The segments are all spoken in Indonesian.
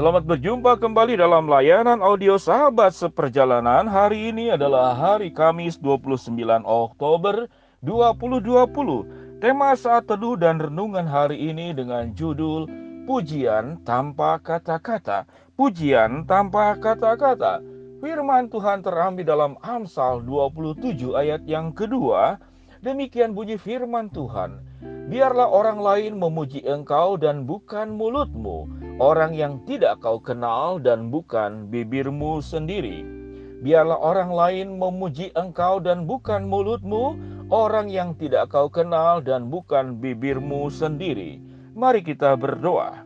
Selamat berjumpa kembali dalam layanan audio sahabat seperjalanan. Hari ini adalah hari Kamis 29 Oktober 2020. Tema saat teduh dan renungan hari ini dengan judul Pujian tanpa kata-kata. Pujian tanpa kata-kata. Firman Tuhan terambil dalam Amsal 27 ayat yang kedua. Demikian bunyi firman Tuhan. Biarlah orang lain memuji engkau dan bukan mulutmu orang yang tidak kau kenal dan bukan bibirmu sendiri. Biarlah orang lain memuji engkau dan bukan mulutmu, orang yang tidak kau kenal dan bukan bibirmu sendiri. Mari kita berdoa.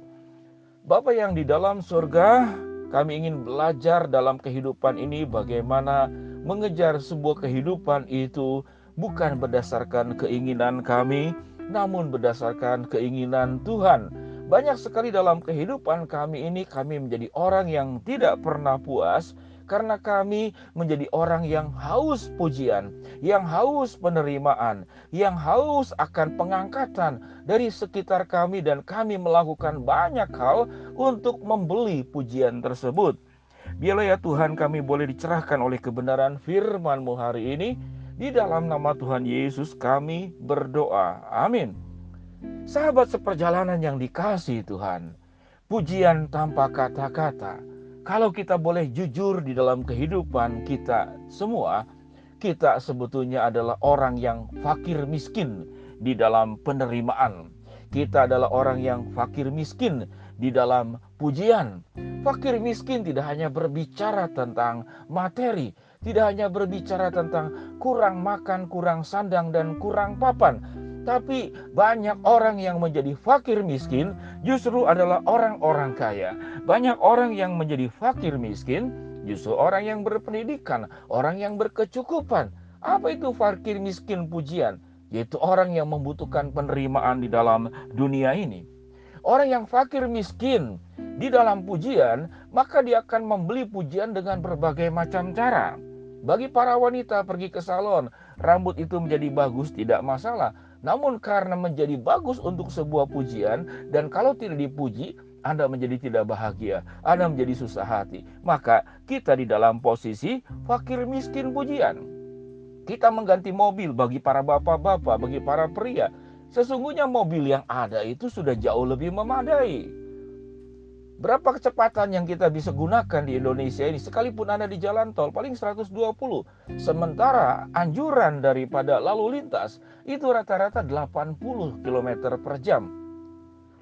Bapa yang di dalam surga, kami ingin belajar dalam kehidupan ini bagaimana mengejar sebuah kehidupan itu bukan berdasarkan keinginan kami, namun berdasarkan keinginan Tuhan banyak sekali dalam kehidupan kami ini kami menjadi orang yang tidak pernah puas karena kami menjadi orang yang haus pujian, yang haus penerimaan, yang haus akan pengangkatan dari sekitar kami dan kami melakukan banyak hal untuk membeli pujian tersebut. Biarlah ya Tuhan kami boleh dicerahkan oleh kebenaran firman-Mu hari ini. Di dalam nama Tuhan Yesus kami berdoa. Amin. Sahabat seperjalanan yang dikasih Tuhan, pujian tanpa kata-kata. Kalau kita boleh jujur di dalam kehidupan kita semua, kita sebetulnya adalah orang yang fakir miskin di dalam penerimaan. Kita adalah orang yang fakir miskin di dalam pujian. Fakir miskin tidak hanya berbicara tentang materi, tidak hanya berbicara tentang kurang makan, kurang sandang, dan kurang papan, tapi banyak orang yang menjadi fakir miskin justru adalah orang-orang kaya. Banyak orang yang menjadi fakir miskin justru orang yang berpendidikan, orang yang berkecukupan. Apa itu fakir miskin pujian? Yaitu orang yang membutuhkan penerimaan di dalam dunia ini. Orang yang fakir miskin di dalam pujian, maka dia akan membeli pujian dengan berbagai macam cara. Bagi para wanita pergi ke salon, rambut itu menjadi bagus tidak masalah. Namun karena menjadi bagus untuk sebuah pujian dan kalau tidak dipuji, Anda menjadi tidak bahagia, Anda menjadi susah hati. Maka kita di dalam posisi fakir miskin pujian. Kita mengganti mobil bagi para bapak-bapak, bagi para pria. Sesungguhnya mobil yang ada itu sudah jauh lebih memadai. Berapa kecepatan yang kita bisa gunakan di Indonesia ini sekalipun Anda di jalan tol paling 120. Sementara anjuran daripada lalu lintas itu rata-rata 80 km per jam.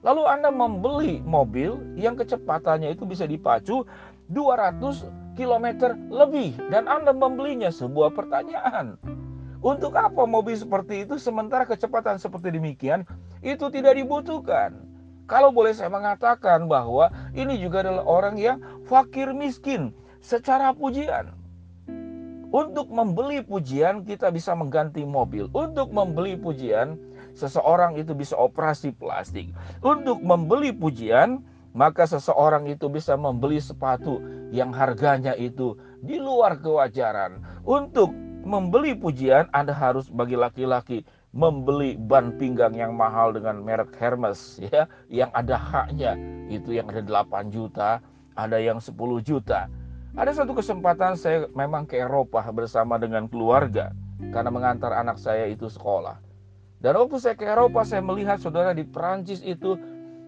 Lalu Anda membeli mobil yang kecepatannya itu bisa dipacu 200 km lebih dan Anda membelinya sebuah pertanyaan. Untuk apa mobil seperti itu sementara kecepatan seperti demikian itu tidak dibutuhkan? Kalau boleh saya mengatakan bahwa ini juga adalah orang yang fakir miskin secara pujian. Untuk membeli pujian kita bisa mengganti mobil. Untuk membeli pujian seseorang itu bisa operasi plastik. Untuk membeli pujian maka seseorang itu bisa membeli sepatu yang harganya itu di luar kewajaran. Untuk membeli pujian Anda harus bagi laki-laki membeli ban pinggang yang mahal dengan merek Hermes ya yang ada haknya. Itu yang ada 8 juta ada yang 10 juta. Ada satu kesempatan saya memang ke Eropa bersama dengan keluarga karena mengantar anak saya itu sekolah. Dan waktu saya ke Eropa saya melihat saudara di Perancis itu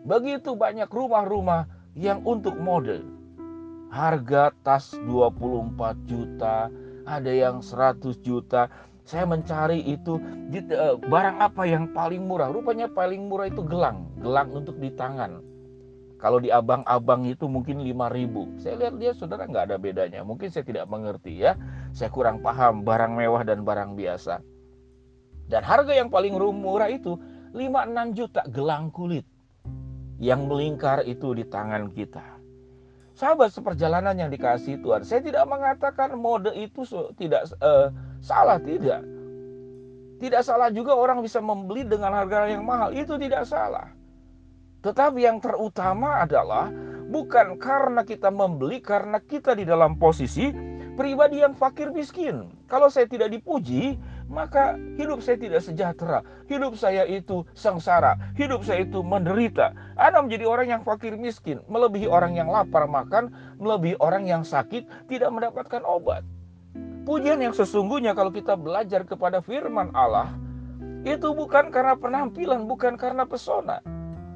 begitu banyak rumah-rumah yang untuk model. Harga tas 24 juta ada yang 100 juta saya mencari itu uh, barang apa yang paling murah. Rupanya paling murah itu gelang, gelang untuk di tangan. Kalau di abang-abang itu mungkin 5000 Saya lihat dia saudara nggak ada bedanya. Mungkin saya tidak mengerti ya. Saya kurang paham barang mewah dan barang biasa. Dan harga yang paling murah itu 5-6 juta gelang kulit. Yang melingkar itu di tangan kita. Sahabat seperjalanan yang dikasih Tuhan. Saya tidak mengatakan mode itu tidak... Uh, Salah tidak. Tidak salah juga orang bisa membeli dengan harga yang mahal. Itu tidak salah. Tetapi yang terutama adalah bukan karena kita membeli, karena kita di dalam posisi pribadi yang fakir miskin. Kalau saya tidak dipuji, maka hidup saya tidak sejahtera. Hidup saya itu sengsara. Hidup saya itu menderita. Anda menjadi orang yang fakir miskin, melebihi orang yang lapar makan, melebihi orang yang sakit tidak mendapatkan obat. Pujian yang sesungguhnya kalau kita belajar kepada firman Allah, itu bukan karena penampilan, bukan karena pesona.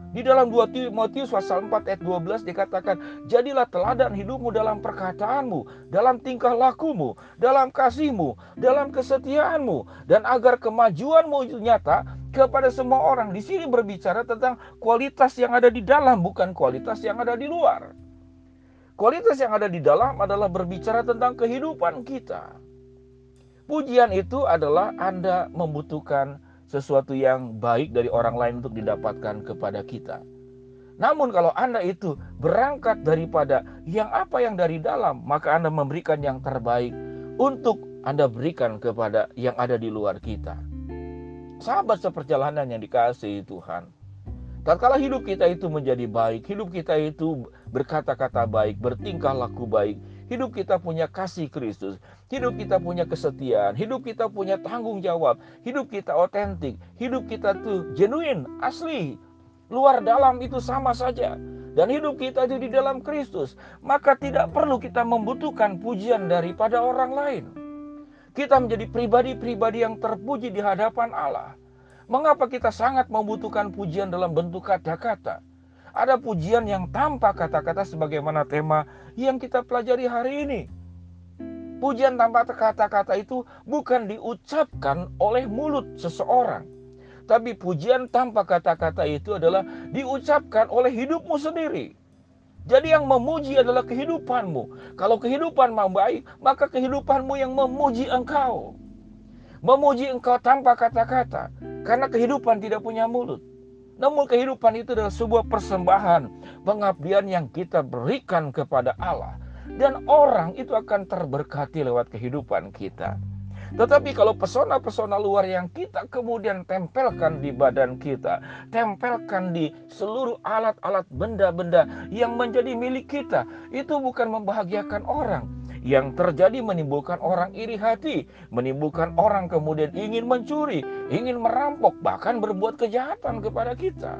Di dalam 2 Timotius pasal 4 ayat 12 dikatakan, "Jadilah teladan hidupmu dalam perkataanmu, dalam tingkah lakumu, dalam kasihmu, dalam kesetiaanmu, dan agar kemajuanmu itu nyata kepada semua orang." Di sini berbicara tentang kualitas yang ada di dalam, bukan kualitas yang ada di luar. Kualitas yang ada di dalam adalah berbicara tentang kehidupan kita. Pujian itu adalah Anda membutuhkan sesuatu yang baik dari orang lain untuk didapatkan kepada kita. Namun kalau Anda itu berangkat daripada yang apa yang dari dalam, maka Anda memberikan yang terbaik untuk Anda berikan kepada yang ada di luar kita. Sahabat seperjalanan yang dikasihi Tuhan. Tatkala hidup kita itu menjadi baik, hidup kita itu berkata-kata baik, bertingkah laku baik, hidup kita punya kasih Kristus, hidup kita punya kesetiaan, hidup kita punya tanggung jawab, hidup kita otentik, hidup kita tuh genuine, asli, luar dalam itu sama saja. Dan hidup kita itu di dalam Kristus, maka tidak perlu kita membutuhkan pujian daripada orang lain. Kita menjadi pribadi-pribadi yang terpuji di hadapan Allah. Mengapa kita sangat membutuhkan pujian dalam bentuk kata-kata? Ada pujian yang tanpa kata-kata sebagaimana tema yang kita pelajari hari ini. Pujian tanpa kata-kata itu bukan diucapkan oleh mulut seseorang. Tapi pujian tanpa kata-kata itu adalah diucapkan oleh hidupmu sendiri. Jadi yang memuji adalah kehidupanmu. Kalau kehidupanmu baik, maka kehidupanmu yang memuji engkau. Memuji engkau tanpa kata-kata. Karena kehidupan tidak punya mulut. Namun kehidupan itu adalah sebuah persembahan, pengabdian yang kita berikan kepada Allah. Dan orang itu akan terberkati lewat kehidupan kita. Tetapi kalau pesona-pesona luar yang kita kemudian tempelkan di badan kita, tempelkan di seluruh alat-alat benda-benda yang menjadi milik kita, itu bukan membahagiakan orang, yang terjadi menimbulkan orang iri hati, menimbulkan orang kemudian ingin mencuri, ingin merampok, bahkan berbuat kejahatan kepada kita.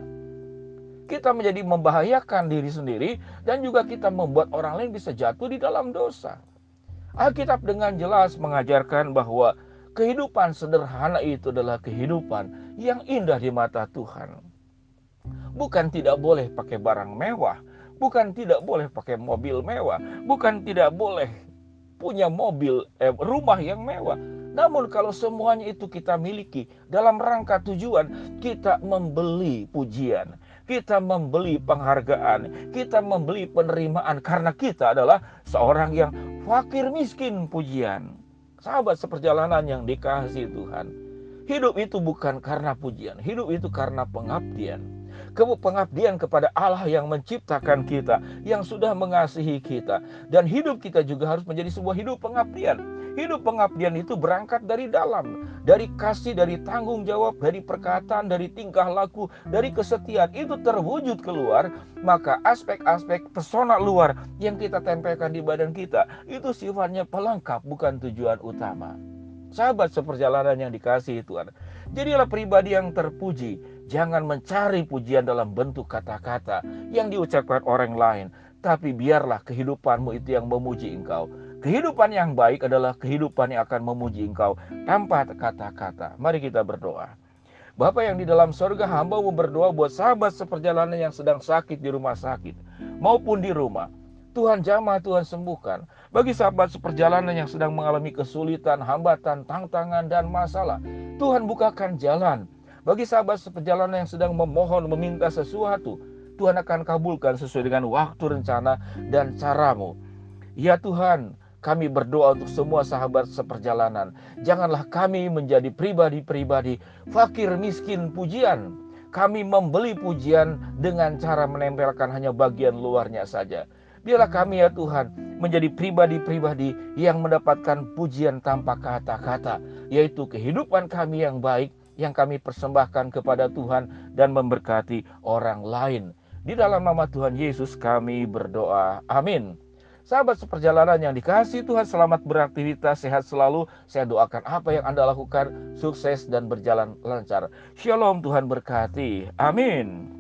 Kita menjadi membahayakan diri sendiri dan juga kita membuat orang lain bisa jatuh di dalam dosa. Alkitab dengan jelas mengajarkan bahwa kehidupan sederhana itu adalah kehidupan yang indah di mata Tuhan. Bukan tidak boleh pakai barang mewah, bukan tidak boleh pakai mobil mewah, bukan tidak boleh punya mobil, eh, rumah yang mewah. Namun kalau semuanya itu kita miliki dalam rangka tujuan kita membeli pujian, kita membeli penghargaan, kita membeli penerimaan karena kita adalah seorang yang fakir miskin pujian. Sahabat seperjalanan yang dikasih Tuhan. Hidup itu bukan karena pujian, hidup itu karena pengabdian pengabdian kepada Allah yang menciptakan kita, yang sudah mengasihi kita. Dan hidup kita juga harus menjadi sebuah hidup pengabdian. Hidup pengabdian itu berangkat dari dalam, dari kasih, dari tanggung jawab, dari perkataan, dari tingkah laku, dari kesetiaan. Itu terwujud keluar, maka aspek-aspek pesona luar yang kita tempelkan di badan kita, itu sifatnya pelengkap, bukan tujuan utama. Sahabat seperjalanan yang dikasih Tuhan, jadilah pribadi yang terpuji, Jangan mencari pujian dalam bentuk kata-kata yang diucapkan orang lain, tapi biarlah kehidupanmu itu yang memuji engkau. Kehidupan yang baik adalah kehidupan yang akan memuji engkau tanpa kata-kata. Mari kita berdoa. Bapak yang di dalam sorga hamba mau berdoa buat sahabat seperjalanan yang sedang sakit di rumah sakit maupun di rumah. Tuhan jamah, Tuhan sembuhkan. Bagi sahabat seperjalanan yang sedang mengalami kesulitan, hambatan, tantangan, dan masalah, Tuhan bukakan jalan bagi sahabat seperjalanan yang sedang memohon meminta sesuatu, Tuhan akan kabulkan sesuai dengan waktu rencana dan caramu. Ya Tuhan, kami berdoa untuk semua sahabat seperjalanan. Janganlah kami menjadi pribadi-pribadi fakir miskin pujian. Kami membeli pujian dengan cara menempelkan hanya bagian luarnya saja. Biarlah kami ya Tuhan menjadi pribadi-pribadi yang mendapatkan pujian tanpa kata-kata, yaitu kehidupan kami yang baik, yang kami persembahkan kepada Tuhan dan memberkati orang lain. Di dalam nama Tuhan Yesus kami berdoa. Amin. Sahabat seperjalanan yang dikasih Tuhan selamat beraktivitas, sehat selalu. Saya doakan apa yang Anda lakukan sukses dan berjalan lancar. Shalom Tuhan berkati. Amin.